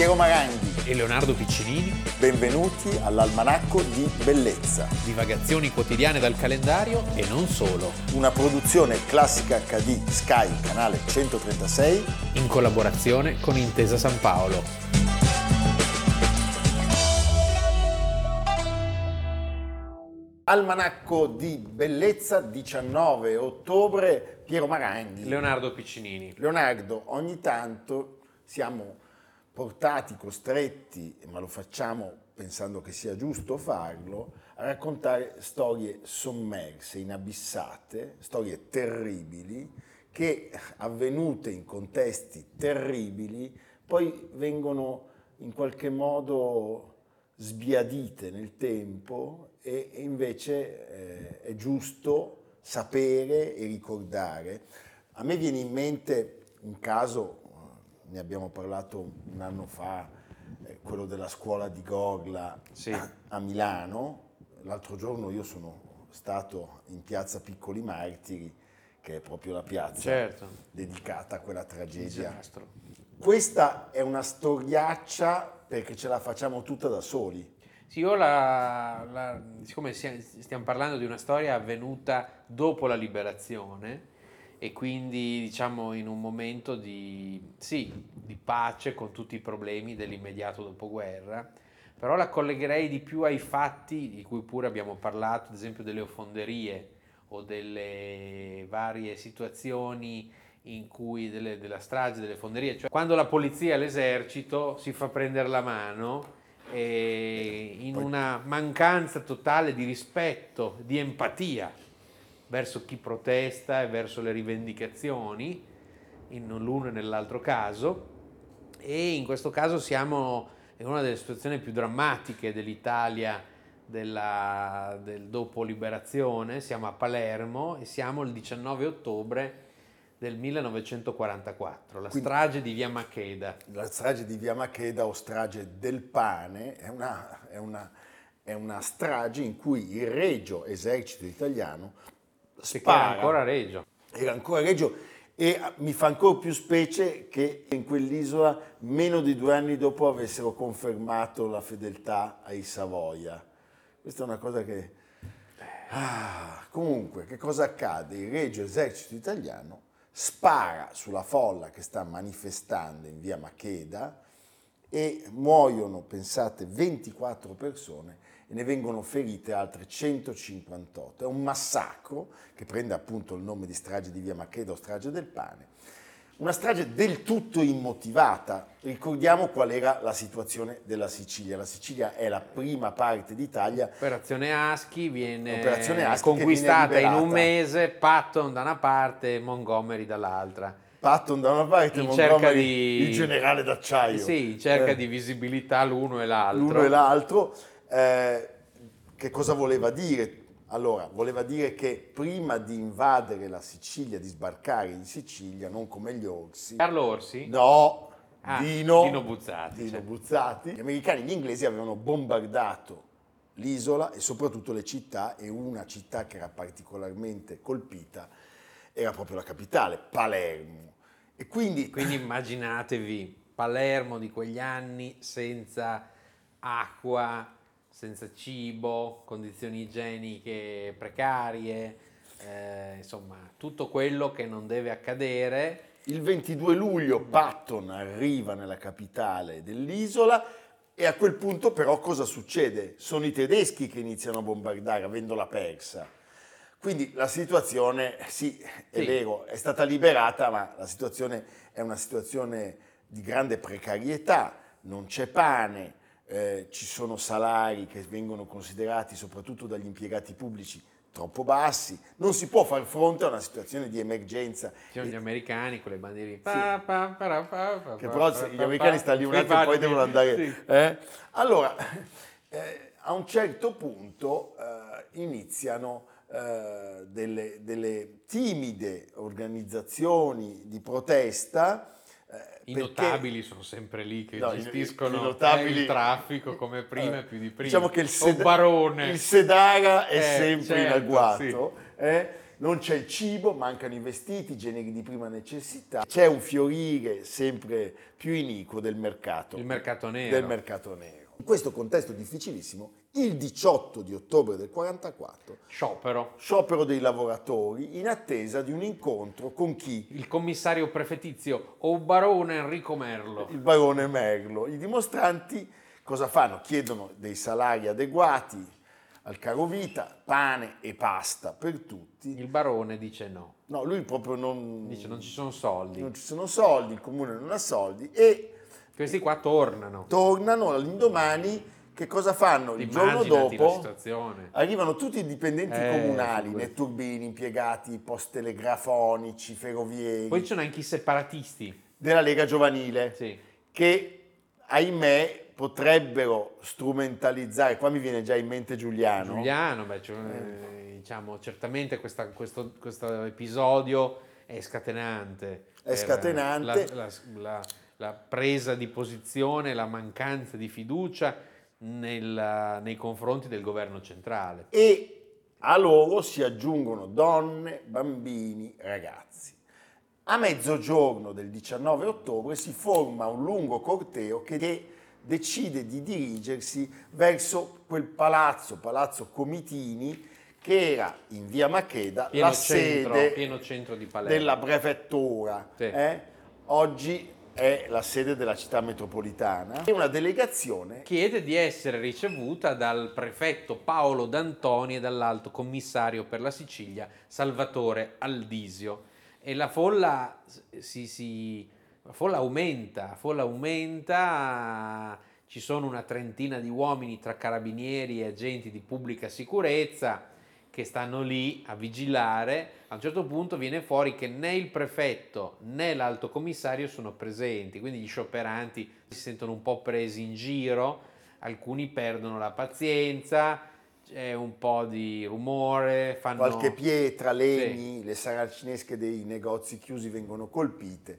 Piero Maranghi e Leonardo Piccinini. Benvenuti all'Almanacco di Bellezza. Divagazioni quotidiane dal calendario e non solo. Una produzione classica HD Sky, canale 136. In collaborazione con Intesa San Paolo. Almanacco di Bellezza, 19 ottobre, Piero Maranghi. Leonardo Piccinini. Leonardo, ogni tanto siamo portati, costretti, ma lo facciamo pensando che sia giusto farlo, a raccontare storie sommerse, inabissate, storie terribili, che avvenute in contesti terribili, poi vengono in qualche modo sbiadite nel tempo e invece eh, è giusto sapere e ricordare. A me viene in mente un caso ne abbiamo parlato un anno fa, eh, quello della scuola di Gorla sì. a Milano. L'altro giorno io sono stato in piazza Piccoli Martiri, che è proprio la piazza certo. dedicata a quella tragedia. Questa è una storiaccia perché ce la facciamo tutta da soli. Sì, io la, la, siccome stiamo parlando di una storia avvenuta dopo la liberazione, e quindi diciamo in un momento di, sì, di pace con tutti i problemi dell'immediato dopoguerra, però la collegherei di più ai fatti di cui pure abbiamo parlato, ad esempio delle ofonderie o delle varie situazioni in cui delle, della strage delle fonderie, cioè quando la polizia e l'esercito si fa prendere la mano e in una mancanza totale di rispetto, di empatia verso chi protesta e verso le rivendicazioni, in l'uno e nell'altro caso, e in questo caso siamo in una delle situazioni più drammatiche dell'Italia della, del dopo liberazione, siamo a Palermo e siamo il 19 ottobre del 1944, la Quindi, strage di Via Macheda. La strage di Via Macheda o strage del pane è una, è una, è una strage in cui il regio esercito italiano spara. Era ancora Reggio. Era ancora Reggio e mi fa ancora più specie che in quell'isola meno di due anni dopo avessero confermato la fedeltà ai Savoia. Questa è una cosa che... Ah, comunque, che cosa accade? Il Regio Esercito Italiano spara sulla folla che sta manifestando in via Macheda e muoiono, pensate, 24 persone e ne vengono ferite altre 158. È un massacro che prende appunto il nome di strage di Via Macheda o strage del pane. Una strage del tutto immotivata. Ricordiamo qual era la situazione della Sicilia. La Sicilia è la prima parte d'Italia. Operazione Aschi viene Operazione Aschi conquistata viene in un mese, Patton da una parte, Montgomery dall'altra. Patton da una parte, in Montgomery di... il generale d'acciaio. Sì, cerca eh, di visibilità l'uno e l'altro. L'uno e l'altro. Eh, che cosa voleva dire? Allora, voleva dire che prima di invadere la Sicilia, di sbarcare in Sicilia, non come gli orsi... Carlo Orsi? No, ah, Dino, Dino Buzzati. Dino cioè. Buzzati. Gli americani e gli inglesi avevano bombardato l'isola e soprattutto le città e una città che era particolarmente colpita era proprio la capitale, Palermo. E quindi... quindi immaginatevi Palermo di quegli anni senza acqua, senza cibo, condizioni igieniche precarie, eh, insomma tutto quello che non deve accadere. Il 22 luglio Patton arriva nella capitale dell'isola e a quel punto però cosa succede? Sono i tedeschi che iniziano a bombardare avendola persa. Quindi la situazione, sì, è sì. vero, è stata liberata, ma la situazione è una situazione di grande precarietà, non c'è pane, eh, ci sono salari che vengono considerati soprattutto dagli impiegati pubblici troppo bassi, non si può far fronte a una situazione di emergenza. Ci sono gli americani con le bandiere sì. che però gli americani stanno lì un attimo e poi devono andare. Sì. Eh? Allora, eh, a un certo punto eh, iniziano delle, delle timide organizzazioni di protesta i perché, notabili sono sempre lì che no, gestiscono notabili, il traffico come prima e più di prima. Diciamo che il, seda, il Sedara è eh, sempre certo, in agguato. Sì. Eh, non c'è il cibo, mancano i vestiti, i generi di prima necessità, c'è un fiorire sempre più iniquo del mercato. Il mercato nero. Del mercato nero. In questo contesto difficilissimo, il 18 di ottobre del 44, Sciopero. sciopero dei lavoratori in attesa di un incontro con chi? Il commissario prefettizio o barone Enrico Merlo. Il barone Merlo. I dimostranti cosa fanno? Chiedono dei salari adeguati al caro vita, pane e pasta per tutti. Il barone dice no. No, lui proprio non... Dice non ci sono soldi. non ci sono soldi, il comune non ha soldi e Questi qua tornano. tornano all'indomani. Che cosa fanno? Il giorno dopo arrivano tutti i dipendenti Eh, comunali, figurati. netturbini, impiegati, post telegrafonici, ferrovieri, Poi ci sono anche i separatisti. della Lega Giovanile. Sì. che ahimè potrebbero strumentalizzare, qua mi viene già in mente Giuliano, Giuliano, beh, cioè, eh, diciamo, certamente questa- questo, questo episodio è scatenante. È scatenante. La, la- la- la presa di posizione, la mancanza di fiducia nel- nei confronti del governo centrale. e a loro si aggiungono donne, bambini, ragazzi. A mezzogiorno del 19 ottobre si forma un lungo corteo che de- decide di dirigersi verso quel palazzo, Palazzo Comitini, che era in via Macheda, Pieno, la centro, sede pieno centro della prefettura. Sì. eh? Oggi è la sede della città metropolitana. È una delegazione chiede di essere ricevuta dal prefetto Paolo D'Antoni e dall'alto commissario per la Sicilia Salvatore Aldisio. E la folla, si, si- la folla aumenta, la folla aumenta, ci sono una trentina di uomini tra carabinieri e agenti di pubblica sicurezza che stanno lì a vigilare, a un certo punto viene fuori che né il prefetto né l'alto commissario sono presenti, quindi gli scioperanti si sentono un po' presi in giro, alcuni perdono la pazienza, c'è un po' di rumore, fanno... qualche pietra, legni, le saracinesche dei negozi chiusi vengono colpite,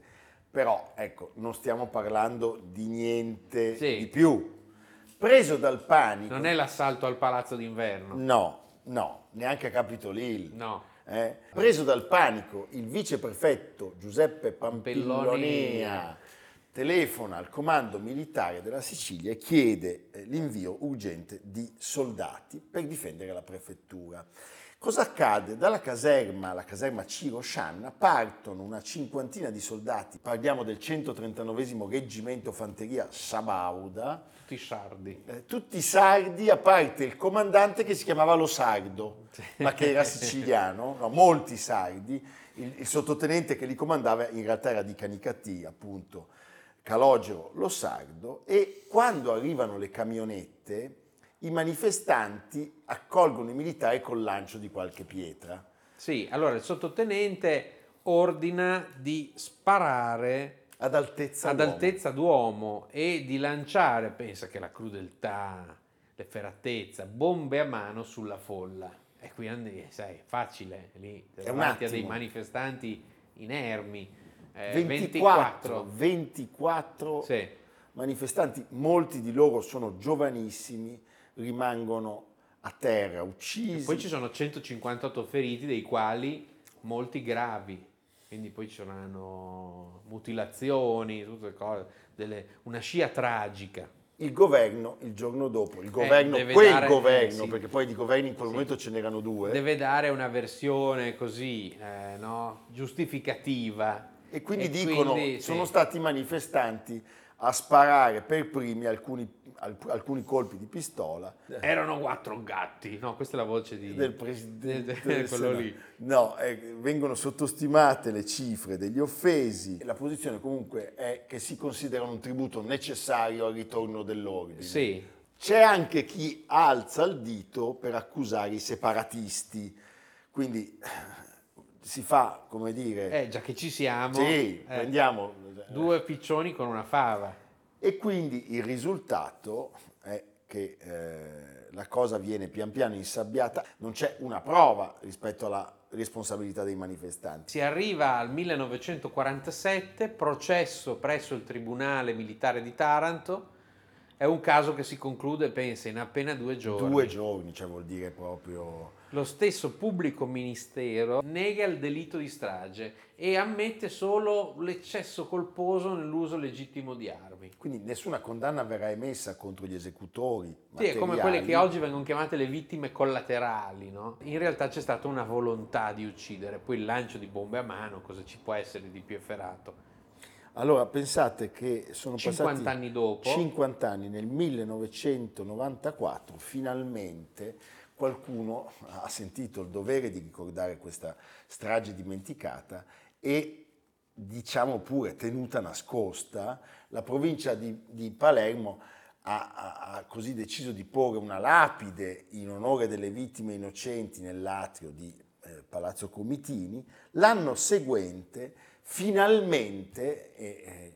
però ecco, non stiamo parlando di niente Sì. di più. Preso dal panico, Non è l'assalto al palazzo d'inverno, no, no, neanche a Capitol Hill. no. eh. Preso dal panico, il viceprefetto Giuseppe. Pampillonea telefona al comando militare della Sicilia e chiede eh, l'invio urgente di soldati per difendere la prefettura. Cosa accade? Dalla caserma, la caserma Ciro Scianna, partono una cinquantina di soldati, parliamo del 139 Reggimento Fanteria Sabauda, Tutti sardi. eh, tutti sardi, a parte il comandante che si chiamava Lo Sardo, ma che era siciliano, no, molti sardi. Il, il sottotenente che li comandava in realtà era di Canicattì, appunto, Calogero Lo Sardo. E quando arrivano le camionette, i manifestanti accolgono i militari col lancio di qualche pietra. Sì, allora il sottotenente ordina di sparare Ad altezza ad d'uomo. altezza d'uomo e di lanciare, pensa che la crudeltà, l'efferatezza, bombe a mano sulla folla. E quindi, sai, è facile lì, davanti a dei manifestanti inermi. Eh, 24, 24 Sì. manifestanti, molti di loro sono giovanissimi, rimangono a terra, uccisi. Poi ci sono 158 feriti, dei quali molti gravi. Quindi poi ci saranno mutilazioni, tutte cose, delle- una scia tragica. Il governo il giorno dopo, il governo, Eh, quel dare- governo, eh, sì. perché poi di governi in quel Sì. momento ce n'erano due, Deve dare una versione così, eh, no? giustificativa. e quindi e dicono quindi, sono sì. stati i manifestanti a sparare per primi alcuni, alc- alcuni colpi di pistola Erano quattro gatti. No, questa è la voce di... del presidente del- quello lì. No, eh, vengono sottostimate le cifre degli offesi. La posizione comunque è che si considera un tributo necessario al ritorno dell'ordine. Sì, C'è anche chi alza il dito per accusare i separatisti, quindi si fa, come dire, eh, già che ci siamo, sì, eh, prendiamo... due piccioni con una fava. E quindi il risultato è che eh, la cosa viene pian piano insabbiata, non c'è una prova rispetto alla responsabilità dei manifestanti. Si arriva al 1947, processo presso il Tribunale Militare di Taranto. È un caso che si conclude, pensa, in appena due giorni. Due giorni, cioè vuol dire proprio... Lo stesso pubblico ministero nega il delitto di strage e ammette solo l'eccesso colposo nell'uso legittimo di armi. Quindi nessuna condanna verrà emessa contro gli esecutori. Sì, è come quelle che oggi vengono chiamate le vittime collaterali, no? In realtà c'è stata una volontà di uccidere, poi il lancio di bombe a mano, cosa ci può essere di più efferato? Allora pensate che sono 50 passati anni dopo. 50 anni, nel 1994 finalmente qualcuno ha sentito il dovere di ricordare questa strage dimenticata e diciamo pure tenuta nascosta, la provincia di, di Palermo ha, ha, ha, così deciso di porre una lapide in onore delle vittime innocenti nell'atrio di eh, Palazzo Comitini. L'anno seguente, finalmente, e eh,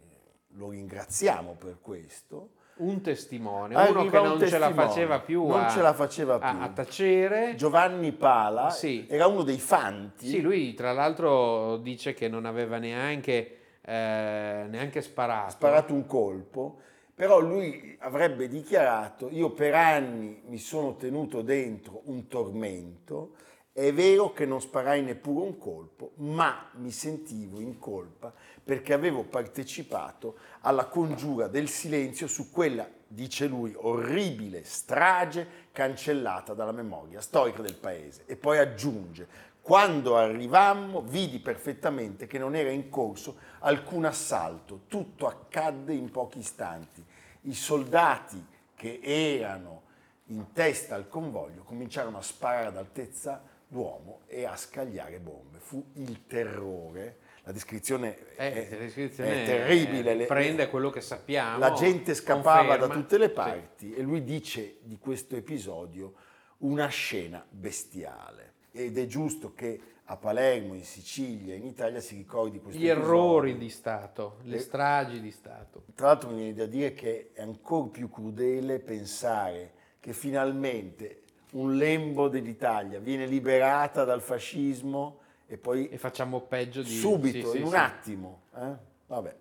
lo ringraziamo per questo, un testimone, uno che non ce la faceva più, non a, ce la faceva più. A, a, tacere. Giovanni Pala sì. era uno dei fanti. Sì, lui tra l'altro dice che non aveva neanche, eh, neanche sparato. Sparato un colpo, però lui avrebbe dichiarato, io per anni mi sono tenuto dentro un tormento, è vero che non sparai neppure un colpo, ma mi sentivo in colpa perché avevo partecipato alla congiura del silenzio su quella, dice lui, orribile strage cancellata dalla memoria storica del paese. E poi aggiunge, quando arrivammo vidi perfettamente che non era in corso alcun assalto, tutto accadde in pochi istanti. I soldati che erano in testa al convoglio cominciarono a sparare ad altezza d'uomo e a scagliare bombe. Fu il terrore la descrizione, eh, è, la descrizione è, terribile. È, prende quello che sappiamo. La gente scappava conferma. da tutte le parti sì. e lui dice di questo episodio una scena bestiale. Ed è giusto che a Palermo, in Sicilia, in Italia si ricordi questo Gli episodio. errori di Stato, le e, stragi di Stato. Tra l'altro mi viene da dire che è ancora più crudele pensare che finalmente un lembo dell'Italia viene liberata dal fascismo e poi e facciamo peggio di subito, sì, in sì, un sì. attimo. Eh? Vabbè.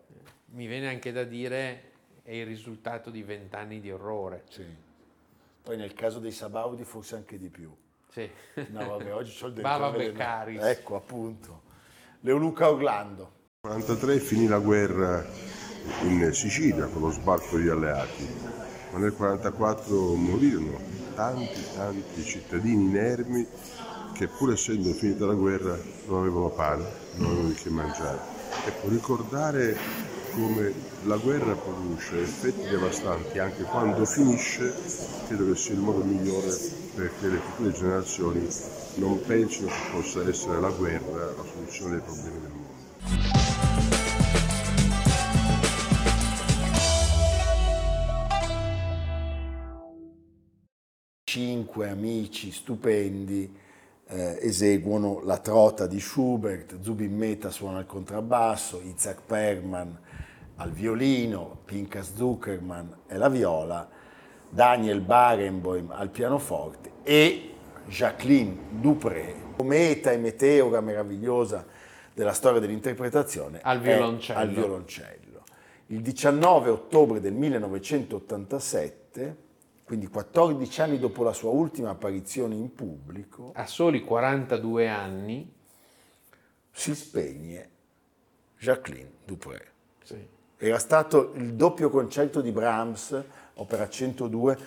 Mi viene anche da dire è il risultato di vent'anni di orrore. Sì. Poi nel caso dei Sabaudi forse anche di più. Sì. No, vabbè, oggi c'ho il Bava dentro Beccaris. Ecco, appunto. Leoluca Orlando. Nel 1943 finì la guerra in Sicilia con lo sbarco degli alleati, ma nel 1944 morirono tanti, tanti cittadini inermi che pur essendo finita la guerra non avevano pane, non avevano di che mangiare. Ecco, ricordare come la guerra produce effetti devastanti anche quando finisce, credo che sia il modo migliore perché le future generazioni non pensino che possa essere la guerra la soluzione dei problemi del mondo. Cinque amici stupendi eh, eseguono la trota di Schubert, Zubin Mehta suona il contrabbasso, Isaac Perman al violino, Pinkas Zuckerman e la viola, Daniel Barenboim al pianoforte e Jacqueline Dupré, meta e meteora meravigliosa della storia dell'interpretazione, Al violoncello. al violoncello. Il 19 ottobre del 1987, quindi 14 anni dopo la sua ultima apparizione in pubblico, A soli 42 anni, si spegne Jacqueline Dupré. sì. Era stato il doppio concerto di Brahms, opera 102,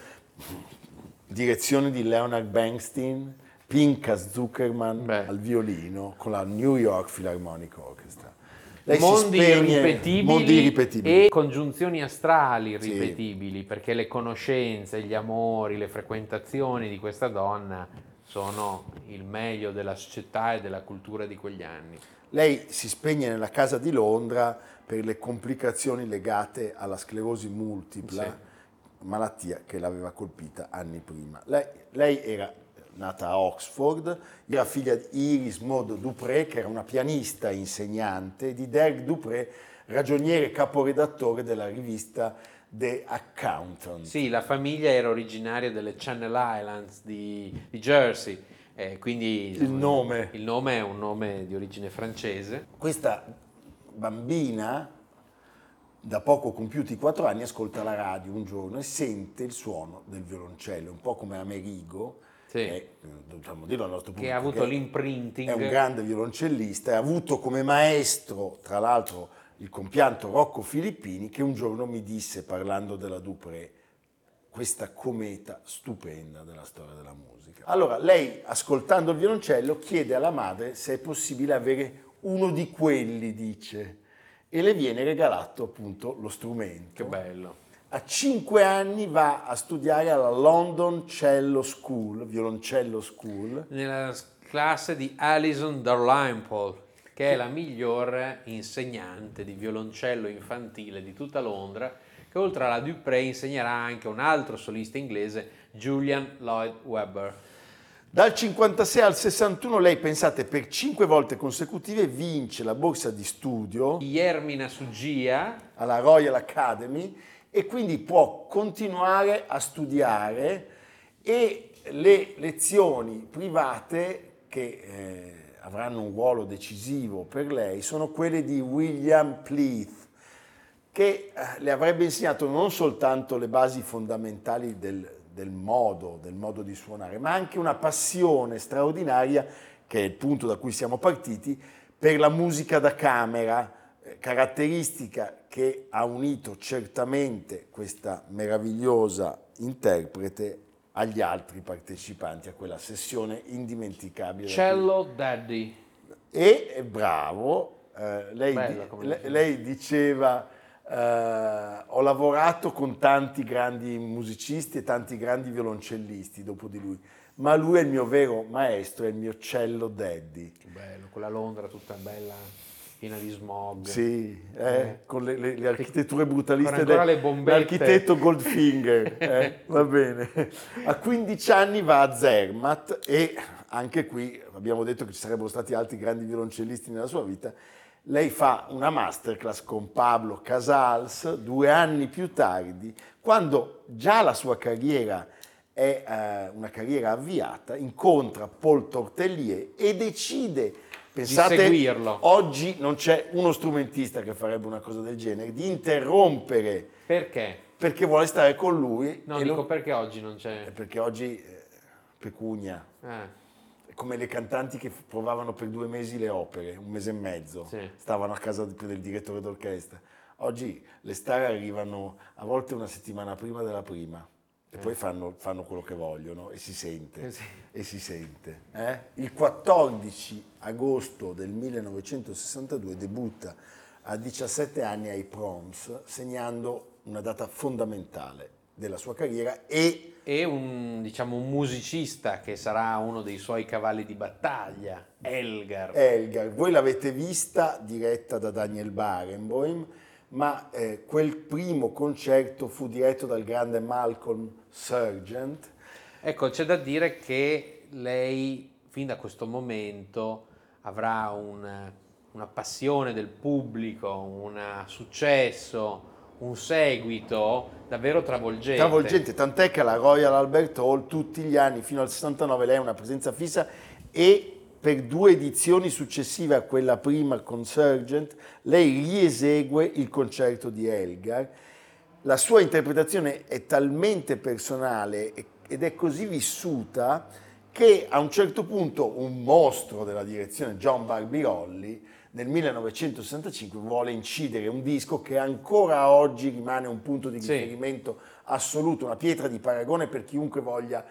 direzione di Leonard Bernstein, Pinkas Zuckerman Beh. al violino con la New York Philharmonic Orchestra. Lei mondi spegne- ripetibili, mondi irripetibili. e congiunzioni astrali Sì. ripetibili, perché le conoscenze, gli amori, le frequentazioni di questa donna sono il meglio della società e della cultura di quegli anni. Lei si spegne nella casa di Londra per le complicazioni legate alla sclerosi multipla, Sì. malattia che l'aveva colpita anni prima. Lei, lei era nata a Oxford, era figlia di Iris Maud Dupré, che era una pianista insegnante, e di Derek Dupré, ragioniere caporedattore della rivista The Accountant. Sì, la famiglia era originaria delle Channel Islands di, di Jersey, eh, quindi Il nome. il nome è un nome di origine francese. Questa bambina, da poco compiuti quattro anni, ascolta la radio un giorno e sente il suono del violoncello, un po' come Amerigo, Sì. è, dobbiamo dirlo al nostro che pubblico, ha avuto che l'imprinting. è un grande violoncellista ha avuto come maestro, tra l'altro, il compianto Rocco Filippini, che un giorno mi disse, parlando della Dupré, questa cometa stupenda della storia della musica. Allora, lei, ascoltando il violoncello, chiede alla madre se è possibile avere uno di quelli, dice, e le viene regalato appunto lo strumento. Che bello. A cinque anni va a studiare alla London Cello School, violoncello school, Nella classe di Alison Dalrymple, che è la miglior insegnante di violoncello infantile di tutta Londra, che oltre alla Dupré insegnerà anche un altro solista inglese, Julian Lloyd Webber. Dal 56 al 61 lei, pensate, per cinque volte consecutive vince la borsa di studio Iermina Suggia, alla Royal Academy e quindi può continuare a studiare e le lezioni private che eh, avranno un ruolo decisivo per lei sono quelle di William Pleath che eh, le avrebbe insegnato non soltanto le basi fondamentali del, del modo, del modo di suonare, ma anche una passione straordinaria, che è il punto da cui siamo partiti, per la musica da camera, caratteristica che ha unito certamente questa meravigliosa interprete agli altri partecipanti a quella sessione indimenticabile. Cello Daddy. e è bravo, eh, lei, Bella lei diceva eh, ho lavorato con tanti grandi musicisti e tanti grandi violoncellisti dopo di lui, ma lui è il mio vero maestro, è il mio cello daddy. Che bello, quella Londra tutta bella, piena di smog. Sì, eh, Eh. con le, le- le architetture brutaliste Con le bombette. dell'architetto Goldfinger, eh, va bene. A 15 anni va a Zermatt e anche qui abbiamo detto che ci sarebbero stati altri grandi violoncellisti nella sua vita. Lei fa una masterclass con Pablo Casals due anni più tardi, quando già la sua carriera è eh, una carriera avviata, incontra Paul Tortellier e decide, pensate, seguirlo. oggi non c'è uno strumentista che farebbe una cosa del genere, di interrompere Perché? perché vuole stare con lui. No, dico lo- perché oggi non c'è... perché oggi eh, pecunia, Eh, come le cantanti che provavano per due mesi le opere, un mese e mezzo, Sì. stavano a casa del direttore d'orchestra. Oggi le star arrivano a volte una settimana prima della prima e poi fanno, fanno quello che vogliono e si sente. Eh sì. E si sente. eh? Il 14 agosto del 1962 debutta a 17 anni ai Proms, segnando una data fondamentale della sua carriera e e un, diciamo, un musicista che sarà uno dei suoi cavalli di battaglia, Elgar. Elgar. Voi l'avete vista diretta da Daniel Barenboim, ma eh, quel primo concerto fu diretto dal grande Malcolm Sargent. Ecco, c'è da dire che lei, fin da questo momento, avrà un- una passione del pubblico, un successo, un seguito davvero travolgente. Travolgente, tant'è che alla Royal Albert Hall tutti gli anni fino al 69 lei ha una presenza fissa e per due edizioni successive a quella prima con Sargent lei riesegue il concerto di Elgar. La sua interpretazione è talmente personale ed è così vissuta che a un certo punto un mostro della direzione, John Barbirolli, nel 1965 vuole incidere un disco che ancora oggi rimane un punto di Sì. riferimento assoluto, una pietra di paragone per chiunque voglia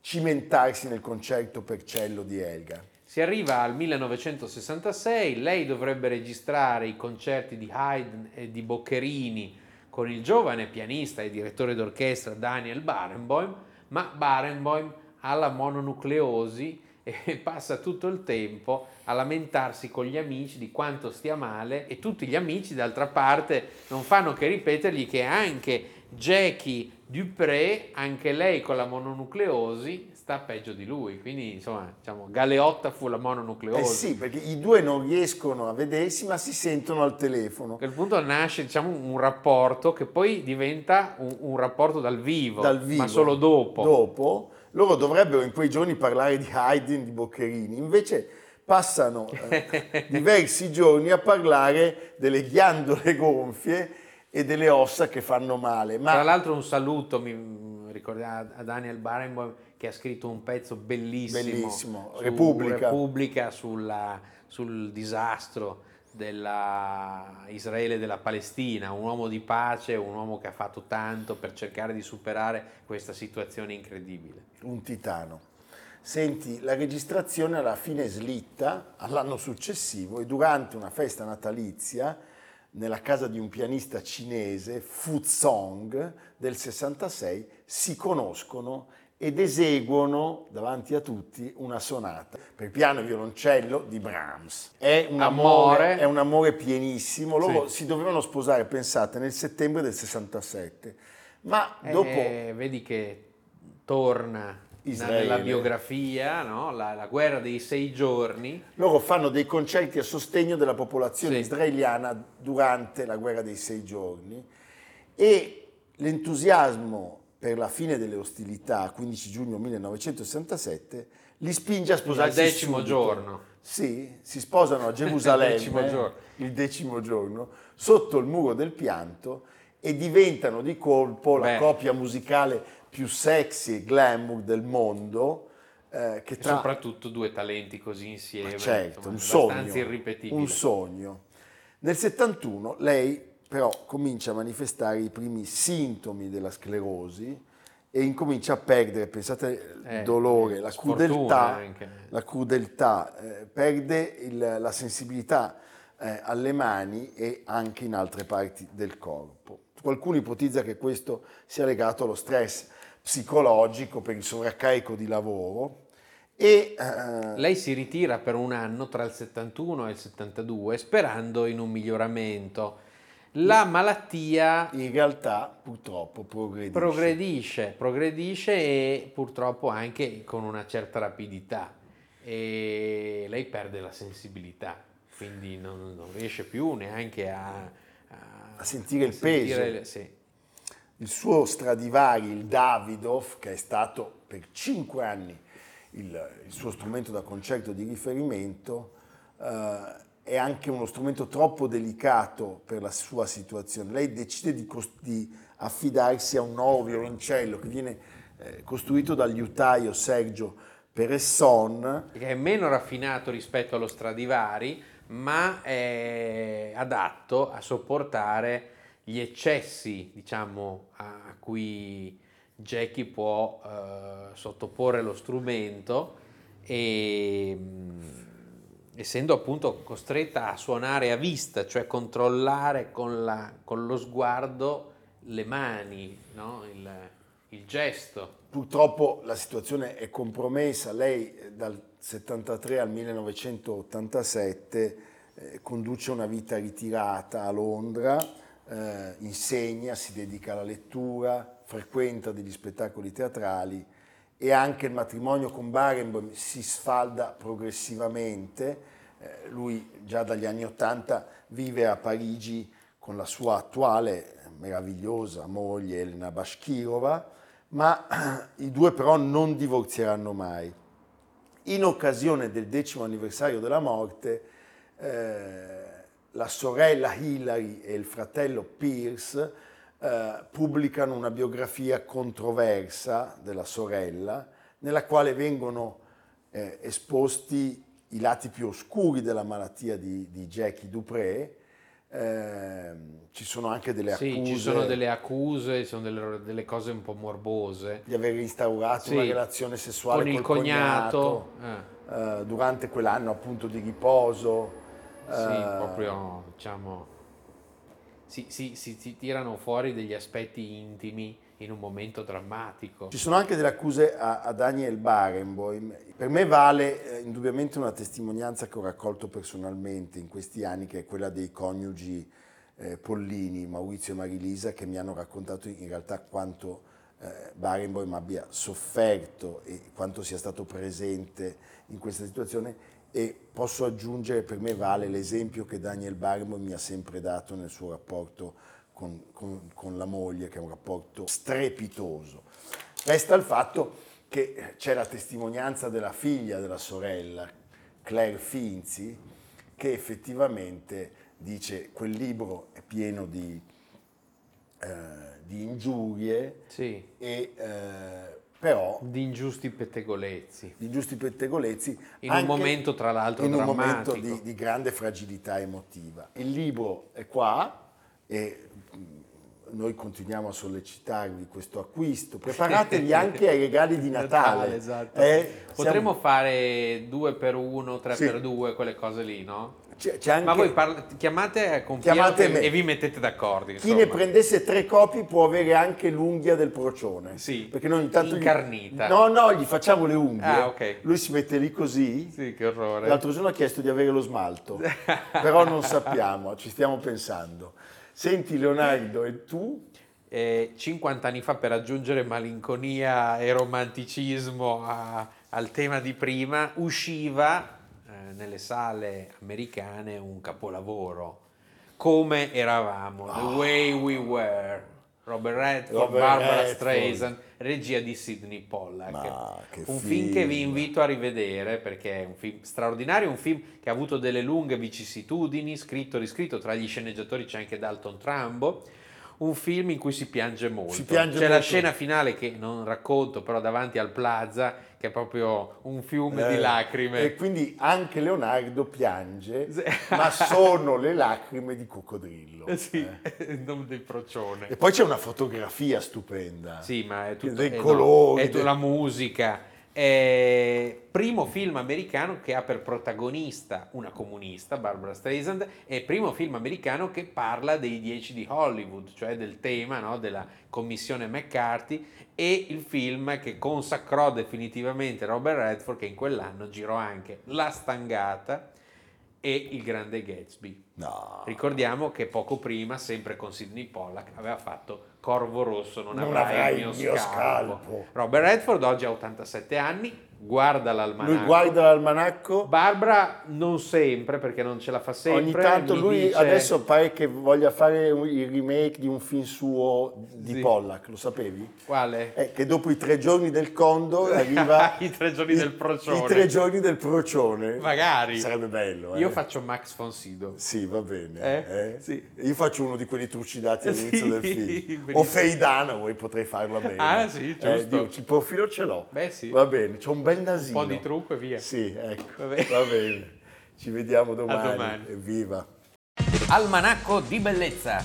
cimentarsi nel concerto per cello di Elgar. Si arriva al 1966, lei dovrebbe registrare i concerti di Haydn e di Boccherini con il giovane pianista e direttore d'orchestra Daniel Barenboim, ma Barenboim ha la mononucleosi e passa tutto il tempo a lamentarsi con gli amici di quanto stia male e tutti gli amici d'altra parte non fanno che ripetergli che anche Jackie Dupré, anche lei con la mononucleosi, sta peggio di lui. Quindi, insomma, diciamo, Galeotta fu la mononucleosi. Eh sì, perché i due non riescono a vedersi ma si sentono al telefono. A quel punto nasce diciamo, un rapporto che poi diventa un, un rapporto dal vivo, dal vivo. ma solo dopo. Dopo, loro dovrebbero in quei giorni parlare di Haydn, di Boccherini, invece passano eh, diversi giorni a parlare delle ghiandole gonfie e delle ossa che fanno male. Tra Ma l'altro un saluto, mi ricorda a Daniel Barenboim che ha scritto un pezzo bellissimo, Bellissimo, su Repubblica. Repubblica sulla- sul disastro della Israele e della Palestina, un uomo di pace, un uomo che ha fatto tanto per cercare di superare questa situazione incredibile. un titano. Senti, la registrazione alla fine slitta all'anno successivo e durante una festa natalizia nella casa di un pianista cinese, Fu Zong, del 66, si conoscono ed eseguono davanti a tutti una sonata per piano e violoncello di Brahms. È un amore, Amore. è un amore pienissimo. Loro Sì. si dovevano sposare, pensate, nel settembre del 67. Ma dopo E vedi che torna Israele. nella biografia no? la, la guerra dei sei giorni. Loro fanno dei concerti a sostegno della popolazione Sì. israeliana durante la guerra dei sei giorni e l'entusiasmo per la fine delle ostilità, 15 giugno 1967, li spinge a sposarsi Al decimo subito. giorno. Sì, si sposano a Gerusalemme Il decimo il decimo giorno, sotto il muro del pianto e diventano di colpo la Beh. coppia musicale più sexy e glamour del mondo. eh, che E tra soprattutto due talenti così insieme. certo, insomma, un sogno, irripetibile. un sogno. Nel 71 lei però comincia a manifestare i primi sintomi della sclerosi e incomincia a perdere, pensate il Eh, dolore, la crudeltà, la crudeltà, eh, perde il- la sensibilità eh, alle mani e anche in altre parti del corpo. Qualcuno ipotizza che questo sia legato allo stress psicologico per il sovraccarico di lavoro e eh, Lei si ritira per un anno tra il 71 e il 72 sperando in un miglioramento. La malattia in realtà purtroppo progredisce. progredisce, progredisce e purtroppo anche con una certa rapidità e lei perde la sensibilità, quindi non, non riesce più neanche a, A sentire il sentire- peso. sì. Il suo Stradivari, il Davidoff, che è stato per cinque anni il, il suo strumento da concerto di riferimento, eh, è anche uno strumento troppo delicato per la sua situazione. Lei decide di, cos- di affidarsi a un nuovo violoncello che viene eh, costruito dal liutaio Sergio Peresson, che è meno raffinato rispetto allo Stradivari, ma è adatto a sopportare gli eccessi, diciamo, a cui Jackie può eh, sottoporre lo strumento e mh, essendo appunto costretta a suonare a vista, cioè controllare con, la- con lo sguardo le mani, no? il, il gesto. Purtroppo la situazione è compromessa, lei eh, dal 73 al 1987 eh, conduce una vita ritirata a Londra, eh, insegna, si dedica alla lettura, frequenta degli spettacoli teatrali e anche il matrimonio con Barenboim si sfalda progressivamente. Eh, lui già dagli anni 80 vive a Parigi con la sua attuale meravigliosa moglie Elena Bashkirova, ma i due però non divorzieranno mai. In occasione del decimo anniversario della morte, eh, la sorella Hillary e il fratello Pierce eh, pubblicano una biografia controversa della sorella, nella quale vengono eh, esposti i lati più oscuri della malattia di, di Jackie Dupré. Ehm, ci sono anche delle accuse Sì, ci sono delle accuse, sono delle, delle cose un po' morbose. di aver instaurato Sì, una relazione sessuale con il col cognato, eh, durante quell'anno appunto di riposo. Sì, eh, proprio, diciamo, si, si- si- si tirano fuori degli aspetti intimi in un momento drammatico. Ci sono anche delle accuse a, a Daniel Barenboim. Per me vale eh, indubbiamente una testimonianza che ho raccolto personalmente in questi anni, che è quella dei coniugi eh, Pollini, Maurizio e Marilisa, che mi hanno raccontato in realtà quanto eh, Barenboim abbia sofferto e quanto sia stato presente in questa situazione. E posso aggiungere, per me vale l'esempio che Daniel Barenboim mi ha sempre dato nel suo rapporto con, con- con la moglie, che è un rapporto strepitoso. Resta il fatto che c'è la testimonianza della figlia della sorella, Claire Finzi, che effettivamente dice quel libro è pieno di eh, di ingiurie, Sì. e, eh, però Di ingiusti pettegolezzi. di giusti pettegolezzi. In un momento, tra l'altro, in un momento drammatico. di, di grande fragilità emotiva. Il libro è qua e mm, noi continuiamo a sollecitarvi questo acquisto. Preparatevi anche ai regali di Natale. esatto. Eh, Potremmo siamo- fare due per uno, tre Sì. per due, quelle cose lì, no? c'è, c'è anche Ma voi parla- chiamate Chiamate e- me. e vi mettete d'accordo. chi insomma. ne prendesse tre copie può avere anche l'unghia del procione. Sì, perché noi ogni tanto gli- incarnita. No, no, gli facciamo le unghie. Ah, ok. Lui si mette lì così. Sì, che orrore. L'altro giorno ha chiesto di avere lo smalto, però non sappiamo, ci stiamo pensando. Senti Leonardo, e tu? Eh, 50 anni fa per aggiungere malinconia e romanticismo a- al tema di prima usciva eh, nelle sale americane un capolavoro come eravamo The Way We Were Robert Redford. Robert Barbara Redford. Streisand regia di Sidney Pollack un film che vi film. invito a rivedere perché è un film straordinario un film che ha avuto delle lunghe vicissitudini scritto e riscritto tra gli sceneggiatori c'è anche Dalton Trumbo un film in cui si piange molto. Si piange C'è la molto. scena finale che non racconto, però davanti al plaza, che è proprio un fiume di Eh, lacrime. E quindi anche Leonardo piange, Sì. ma sono le lacrime di coccodrillo. Eh sì, eh. il nome del procione. E poi c'è una fotografia stupenda. Sì, ma è tutto Dei eh, no, colori, è dei- la musica. È primo film americano che ha per protagonista una comunista, Barbara Streisand, e primo film americano che parla dei dieci di Hollywood, cioè del tema no, della commissione McCarthy, e il film che consacrò definitivamente Robert Redford, che in quell'anno girò anche La Stangata e Il Grande Gatsby. No. Ricordiamo che poco prima, sempre con Sidney Pollack, aveva fatto Corvo Rosso, non, Non avrai, il mio, scalpo. scalpo. Robert Redford oggi ha 87 anni, guarda l'almanacco. Lui guarda l'almanacco, Barbara non sempre, perché non ce la fa sempre. ogni tanto mi lui dice- adesso pare che voglia fare il remake di un film suo di Sì. Pollack, lo sapevi? Quale? Eh, che dopo i tre giorni del Condor arriva I tre giorni del procione. I tre giorni del procione. Magari. Sarebbe bello. eh. Io faccio Max von Sydow. Sì, va bene. Eh? eh. Sì. Io faccio uno di quelli trucidati all'inizio Sì, del film. benissimo. O Feidana, voi potrei farla bene. Ah, sì, giusto. Eh, il profilo ce l'ho. Beh, sì. Va bene, c'ho un bel Un nasino. po' di trucco e via. Sì, ecco. Va bene. Va bene. Ci vediamo domani. domani. Evviva. Almanacco di bellezza